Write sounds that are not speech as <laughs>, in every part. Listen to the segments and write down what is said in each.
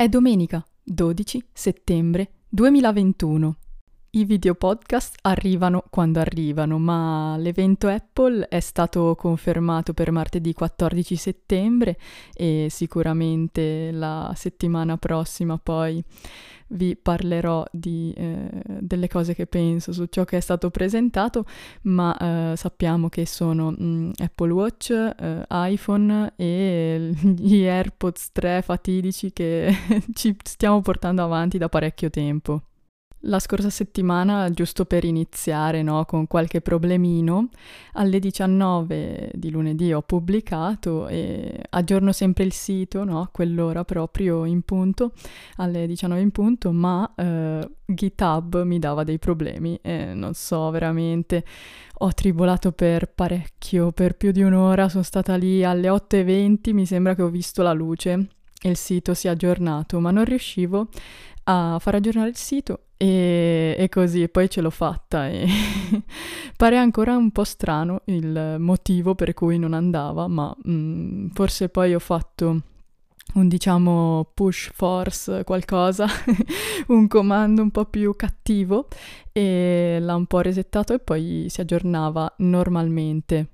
È domenica 12 settembre 2021. I video podcast arrivano quando arrivano, ma l'evento Apple è stato confermato per martedì 14 settembre e sicuramente la settimana prossima poi vi parlerò di, eh, delle cose che penso su ciò che è stato presentato, ma eh, sappiamo che sono mh, mm, Apple Watch, eh, iPhone e gli AirPods 3 fatidici che <laughs> ci stiamo portando avanti da parecchio tempo. La scorsa settimana, giusto per iniziare no, con qualche problemino, alle 19 di lunedì ho pubblicato e aggiorno sempre il sito, no, a quell'ora proprio in punto, alle 19 in punto, ma eh, GitHub mi dava dei problemi e non so veramente, ho tribolato per parecchio, per più di un'ora, sono stata lì alle 8.20, mi sembra che ho visto la luce e il sito si è aggiornato, ma non riuscivo a far aggiornare il sito e, e così, poi ce l'ho fatta e <laughs> pare ancora un po' strano il motivo per cui non andava, ma mh, mm, forse poi ho fatto un diciamo push force qualcosa, <laughs> un comando un po' più cattivo e l'ha un po' resettato e poi si aggiornava normalmente.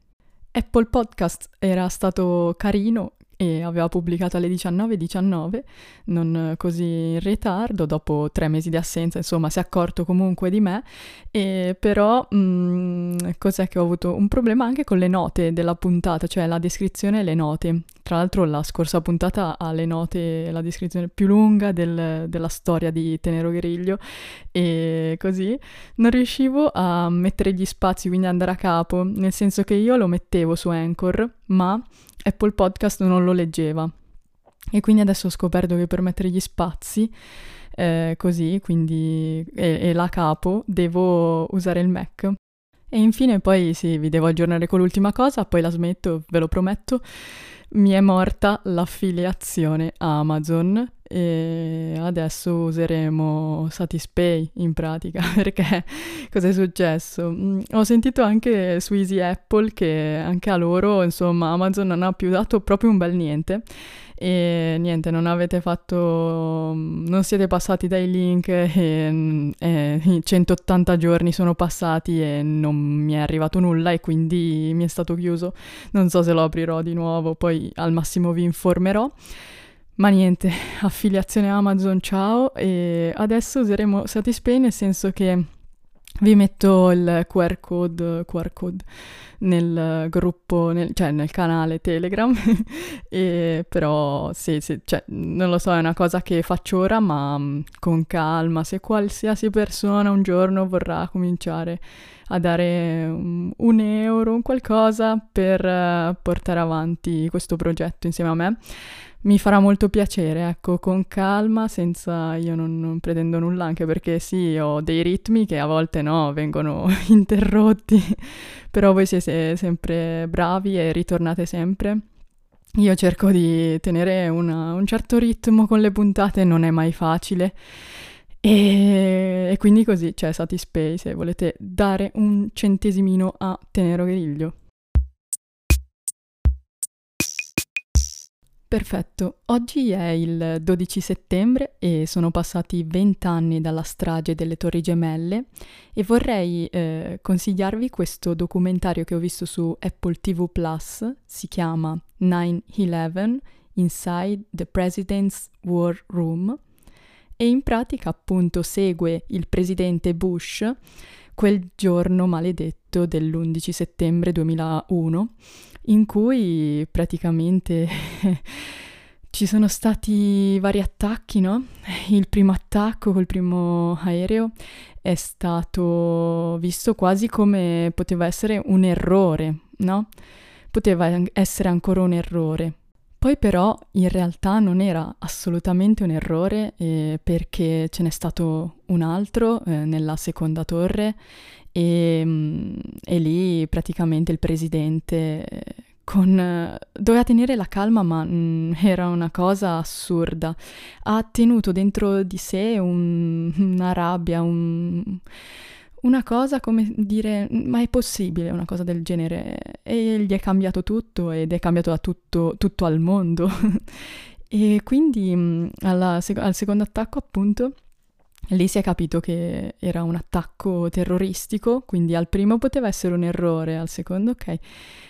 Apple Podcast era stato carino e aveva pubblicato alle 19.19, 19, non così in ritardo, dopo tre mesi di assenza, insomma si è accorto comunque di me, e però mh, mm, cos'è che ho avuto? Un problema anche con le note della puntata, cioè la descrizione e le note. Tra l'altro la scorsa puntata ha le note, la descrizione più lunga del, della storia di Tenero Griglio e così non riuscivo a mettere gli spazi, quindi andare a capo, nel senso che io lo mettevo su Anchor, ma Apple Podcast non lo leggeva. E quindi adesso ho scoperto che per mettere gli spazi, eh, così, quindi, e, e la capo, devo usare il Mac. E infine poi sì, vi devo aggiornare con l'ultima cosa, poi la smetto, ve lo prometto. Mi è morta l'affiliazione Amazon e adesso useremo Satispay in pratica <laughs> perché cosa è successo? Mm, ho sentito anche su Easy Apple che anche a loro insomma Amazon non ha più dato proprio un bel niente e niente non avete fatto non siete passati dai link e, e 180 giorni sono passati e non mi è arrivato nulla e quindi mi è stato chiuso non so se lo aprirò di nuovo poi al massimo vi informerò ma niente, <laughs> affiliazione Amazon, ciao. E adesso useremo Satispay nel senso che vi metto il QR code, QR code nel gruppo, nel, cioè nel canale Telegram, <laughs> e però sì, sì, cioè, non lo so, è una cosa che faccio ora, ma mm, con calma, se qualsiasi persona un giorno vorrà cominciare a dare un, un euro, un qualcosa per uh, portare avanti questo progetto insieme a me, mi farà molto piacere, ecco, con calma, senza io non, non, pretendo nulla, anche perché sì, ho dei ritmi che a volte no, vengono <laughs> interrotti, però voi siete sempre bravi e ritornate sempre. Io cerco di tenere una, un certo ritmo con le puntate, non è mai facile. E, e quindi così cioè, Satispay se volete dare un centesimino a Tenero Griglio. Perfetto, oggi è il 12 settembre e sono passati 20 anni dalla strage delle Torri Gemelle e vorrei eh, consigliarvi questo documentario che ho visto su Apple TV Plus, si chiama 9-11 Inside the President's War Room e in pratica appunto segue il presidente Bush quel giorno maledetto dell'11 settembre 2001 in cui praticamente <laughs> ci sono stati vari attacchi, no? Il primo attacco col primo aereo è stato visto quasi come poteva essere un errore, no? Poteva essere ancora un errore. Poi però in realtà non era assolutamente un errore eh, perché ce n'è stato un altro eh, nella seconda torre e, mm, e lì praticamente il presidente con, doveva tenere la calma, ma mh, mm, era una cosa assurda. Ha tenuto dentro di sé un, una rabbia, un, una cosa come dire, ma è possibile una cosa del genere? E gli è cambiato tutto ed è cambiato da tutto, tutto al mondo. <laughs> E quindi mh, alla, al secondo attacco, appunto, Lì si è capito che era un attacco terroristico, quindi al primo poteva essere un errore, al secondo ok,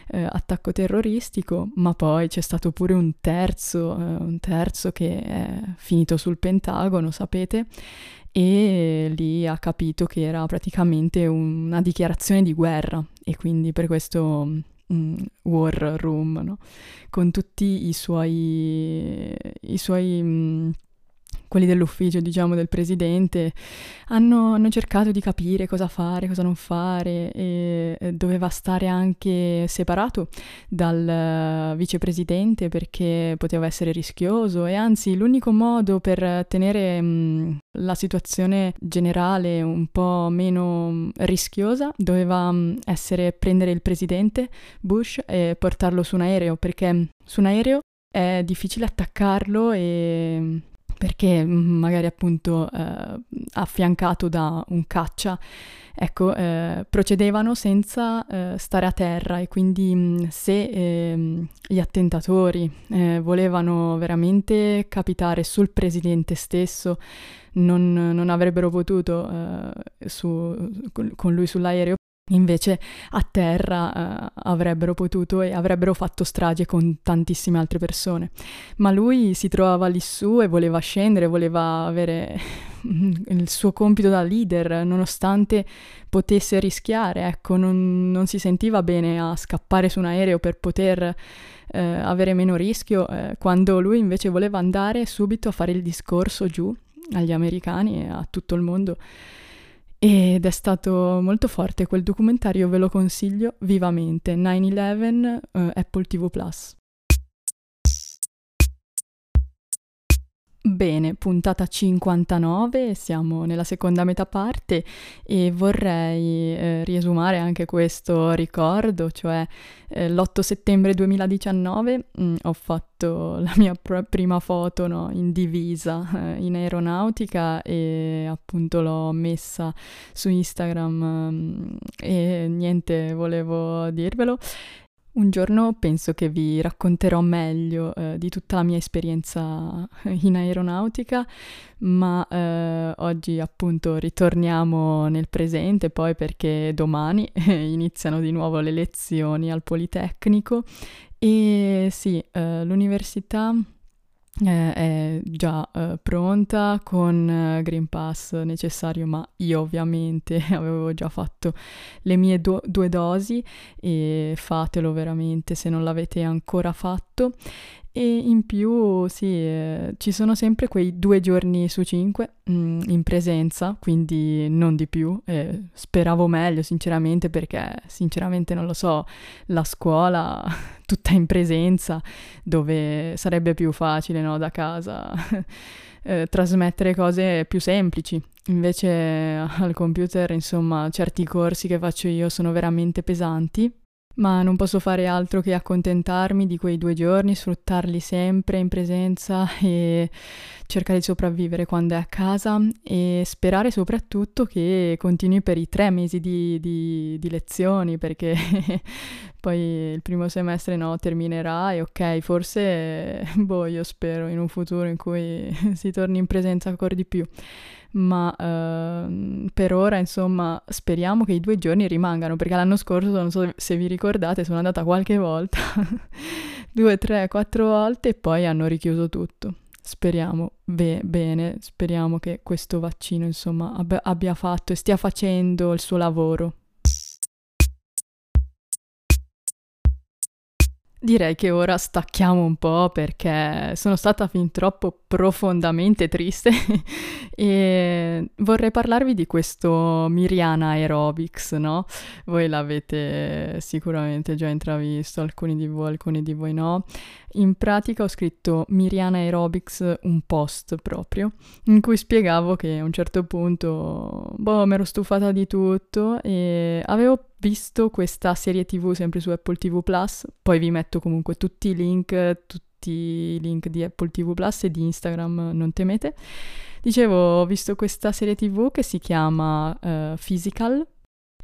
eh, attacco terroristico, ma poi c'è stato pure un terzo, eh, un terzo che è finito sul Pentagono, sapete, e lì ha capito che era praticamente una dichiarazione di guerra e quindi per questo mm, war room, no? con tutti i suoi, i suoi mm, quelli dell'ufficio, diciamo, del presidente, hanno, hanno, cercato di capire cosa fare, cosa non fare e doveva stare anche separato dal vicepresidente perché poteva essere rischioso e anzi l'unico modo per tenere mh, la situazione generale un po' meno rischiosa doveva mh, essere prendere il presidente Bush e portarlo su un aereo perché su un aereo è difficile attaccarlo e perché mm, magari appunto eh, affiancato da un caccia, ecco, eh, procedevano senza eh, stare a terra e quindi mm, se ehm, gli attentatori eh, volevano veramente capitare sul presidente stesso, non, non avrebbero potuto eh, su, con lui sull'aereo Invece a terra uh, avrebbero potuto e avrebbero fatto strage con tantissime altre persone. Ma lui si trovava lì su e voleva scendere, voleva avere <laughs> il suo compito da leader, nonostante potesse rischiare. Ecco, non, non si sentiva bene a scappare su un aereo per poter uh, avere meno rischio, uh, quando lui invece voleva andare subito a fare il discorso giù agli americani e a tutto il mondo ed è stato molto forte quel documentario, ve lo consiglio vivamente. 9-11 uh, Apple TV Plus. Bene, puntata 59, siamo nella seconda metà parte e vorrei eh, riesumare anche questo ricordo, cioè eh, l'8 settembre 2019 mh, mm, ho fatto la mia pr- prima foto no, in divisa eh, in aeronautica e appunto l'ho messa su Instagram mm, e niente, volevo dirvelo un giorno penso che vi racconterò meglio eh, di tutta la mia esperienza in aeronautica, ma eh, oggi appunto ritorniamo nel presente poi perché domani eh, iniziano di nuovo le lezioni al Politecnico. E sì, eh, l'università eh, è già eh, pronta con eh, Green Pass necessario, ma io ovviamente <laughs> avevo già fatto le mie do- due dosi e fatelo veramente se non l'avete ancora fatto. E in più, sì, eh, ci sono sempre quei due giorni su cinque mh, mm, in presenza, quindi non di più. Eh, speravo meglio, sinceramente, perché sinceramente non lo so, la scuola <laughs> tutta in presenza, dove sarebbe più facile, no, da casa, <laughs> eh, trasmettere cose più semplici. Invece al computer, insomma, certi corsi che faccio io sono veramente pesanti ma non posso fare altro che accontentarmi di quei due giorni, sfruttarli sempre in presenza <laughs> e cercare di sopravvivere quando è a casa e sperare soprattutto che continui per i tre mesi di, di, di lezioni perché <laughs> poi il primo semestre no, terminerà e ok, forse, <laughs> boh, io spero in un futuro in cui si torni in presenza ancora di più ma uh, per ora insomma speriamo che i due giorni rimangano perché l'anno scorso non so se vi ricordate sono andata qualche volta <laughs> due, tre, quattro volte e poi hanno richiuso tutto. Speriamo be- bene speriamo che questo vaccino insomma ab- abbia fatto e stia facendo il suo lavoro Direi che ora stacchiamo un po' perché sono stata fin troppo profondamente triste <laughs> e vorrei parlarvi di questo Miriana Aerobics, no? Voi l'avete sicuramente già intravisto, alcuni di voi, alcuni di voi no. In pratica ho scritto Miriana Aerobics un post proprio in cui spiegavo che a un certo punto, boh, mi ero stufata di tutto e avevo visto questa serie TV sempre su Apple TV Plus, poi vi metto comunque tutti i link, tutti i link di Apple TV Plus e di Instagram, non temete. Dicevo, ho visto questa serie TV che si chiama uh, Physical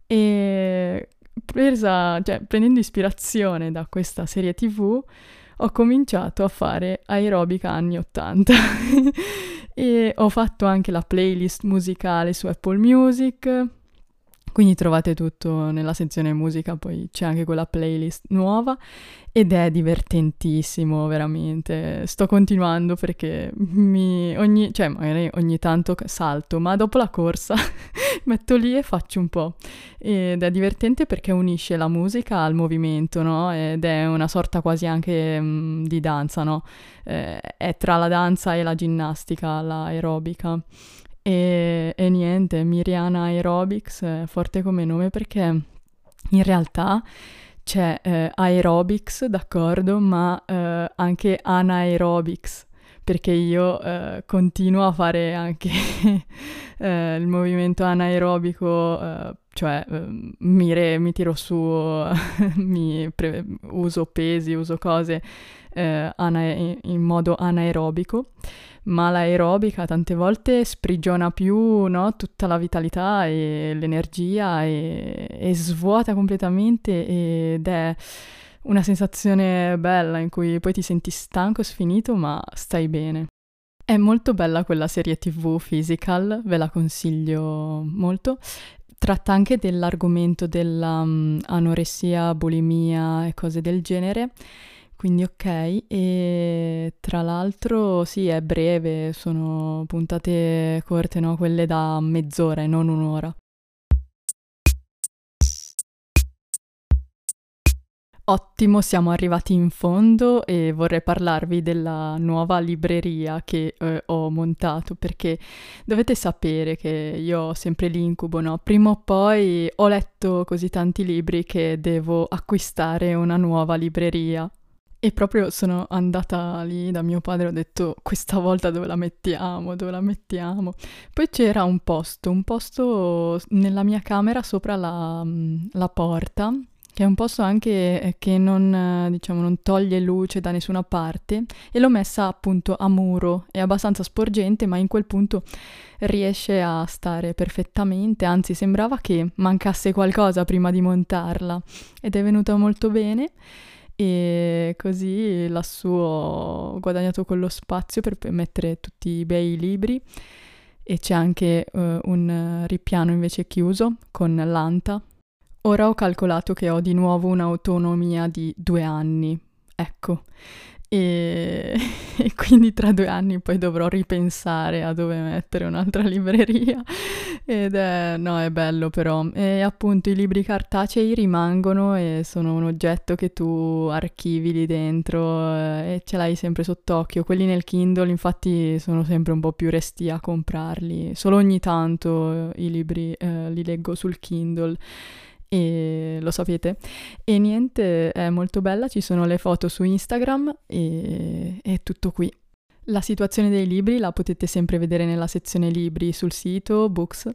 e presa, cioè, prendendo ispirazione da questa serie TV ho cominciato a fare aerobica anni 80 <laughs> e ho fatto anche la playlist musicale su Apple Music quindi trovate tutto nella sezione musica, poi c'è anche quella playlist nuova ed è divertentissimo, veramente. Sto continuando perché mi ogni, cioè magari ogni tanto salto, ma dopo la corsa <laughs> metto lì e faccio un po'. Ed è divertente perché unisce la musica al movimento, no? Ed è una sorta quasi anche mh, mm, di danza, no? Eh, è tra la danza e la ginnastica, la aerobica. E, e niente, Miriana Aerobics è forte come nome perché in realtà c'è eh, aerobics, d'accordo, ma eh, anche anaerobics, perché io eh, continuo a fare anche <laughs> eh, il movimento anaerobico, eh, cioè ehm, mi, re, mi, tiro su, <laughs> mi pre- uso pesi, uso cose eh, ana- in modo anaerobico ma l'aerobica tante volte sprigiona più no, tutta la vitalità e l'energia e, e svuota completamente ed è una sensazione bella in cui poi ti senti stanco, sfinito, ma stai bene. È molto bella quella serie TV Physical, ve la consiglio molto. Tratta anche dell'argomento dell'anoressia, um, bulimia e cose del genere quindi ok, e tra l'altro sì, è breve, sono puntate corte, no? Quelle da mezz'ora e non un'ora. Ottimo, siamo arrivati in fondo e vorrei parlarvi della nuova libreria che eh, ho montato perché dovete sapere che io ho sempre l'incubo, no? Prima o poi ho letto così tanti libri che devo acquistare una nuova libreria e proprio sono andata lì da mio padre ho detto questa volta dove la mettiamo, dove la mettiamo. Poi c'era un posto, un posto nella mia camera sopra la, la porta, che è un posto anche che non, diciamo, non toglie luce da nessuna parte e l'ho messa appunto a muro, è abbastanza sporgente ma in quel punto riesce a stare perfettamente, anzi sembrava che mancasse qualcosa prima di montarla. Ed è venuta molto bene e così lassù ho guadagnato quello spazio per mettere tutti i bei libri e c'è anche uh, un ripiano invece chiuso con l'anta. Ora ho calcolato che ho di nuovo un'autonomia di due anni, ecco, e, <laughs> e, quindi tra due anni poi dovrò ripensare a dove mettere un'altra libreria ed è, no, è bello però. E appunto i libri cartacei rimangono e sono un oggetto che tu archivi lì dentro eh, e ce l'hai sempre sott'occhio. Quelli nel Kindle infatti sono sempre un po' più resti a comprarli, solo ogni tanto i libri eh, li leggo sul Kindle e lo sapete. E niente, è molto bella, ci sono le foto su Instagram e è tutto qui. La situazione dei libri la potete sempre vedere nella sezione libri sul sito Books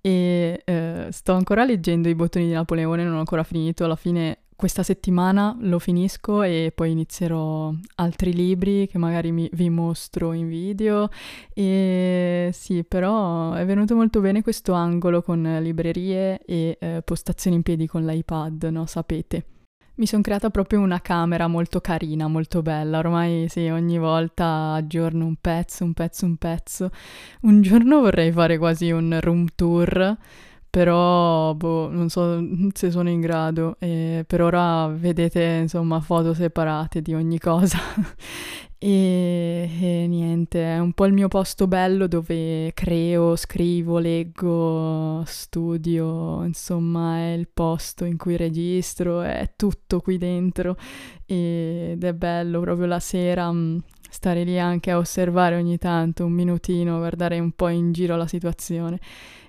e eh, sto ancora leggendo i bottoni di Napoleone, non ho ancora finito, alla fine questa settimana lo finisco e poi inizierò altri libri che magari mi, vi mostro in video. E sì, però è venuto molto bene questo angolo con librerie e eh, postazioni in piedi con l'iPad, no? Sapete. Mi sono creata proprio una camera molto carina, molto bella. Ormai sì, ogni volta aggiorno un pezzo, un pezzo, un pezzo. Un giorno vorrei fare quasi un room tour però boh, non so se sono in grado e per ora vedete insomma foto separate di ogni cosa. <laughs> E, e, niente, è un po' il mio posto bello dove creo, scrivo, leggo, studio, insomma è il posto in cui registro, è tutto qui dentro. Ed è bello proprio la sera mm, stare lì anche a osservare ogni tanto un minutino, guardare un po' in giro la situazione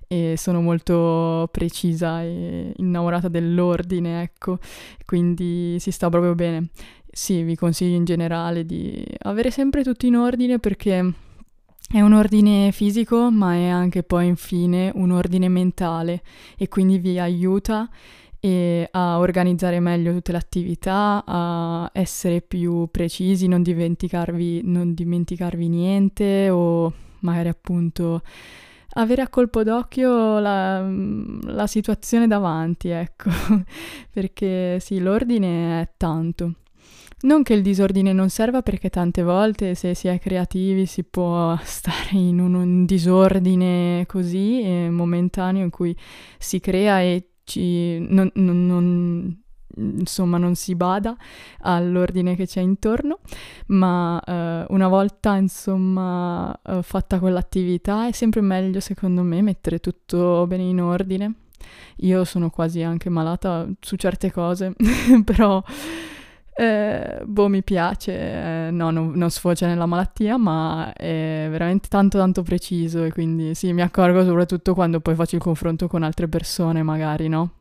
e sono molto precisa e innamorata dell'ordine, ecco, quindi si sta proprio bene. Sì, vi consiglio in generale di avere sempre tutto in ordine perché è un ordine fisico, ma è anche poi infine un ordine mentale e quindi vi aiuta a organizzare meglio tutte le attività, a essere più precisi, non dimenticarvi, non dimenticarvi niente o magari appunto avere a colpo d'occhio la, la situazione davanti, ecco, <laughs> perché sì, l'ordine è tanto. Non che il disordine non serva perché tante volte se si è creativi si può <laughs> stare in un, un disordine così eh, momentaneo in cui si crea e ci, non, non, non, insomma non si bada all'ordine che c'è intorno, ma eh, una volta insomma eh, fatta quell'attività è sempre meglio secondo me mettere tutto bene in ordine. Io sono quasi anche malata su certe cose, <laughs> però eh, boh mi piace, eh, no non, non sfocia nella malattia, ma è veramente tanto tanto preciso e quindi sì mi accorgo soprattutto quando poi faccio il confronto con altre persone magari, no?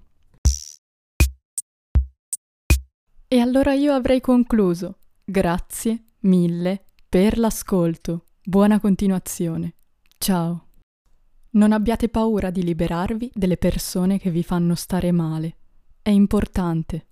E allora io avrei concluso. Grazie mille per l'ascolto. Buona continuazione. Ciao. Non abbiate paura di liberarvi delle persone che vi fanno stare male. È importante.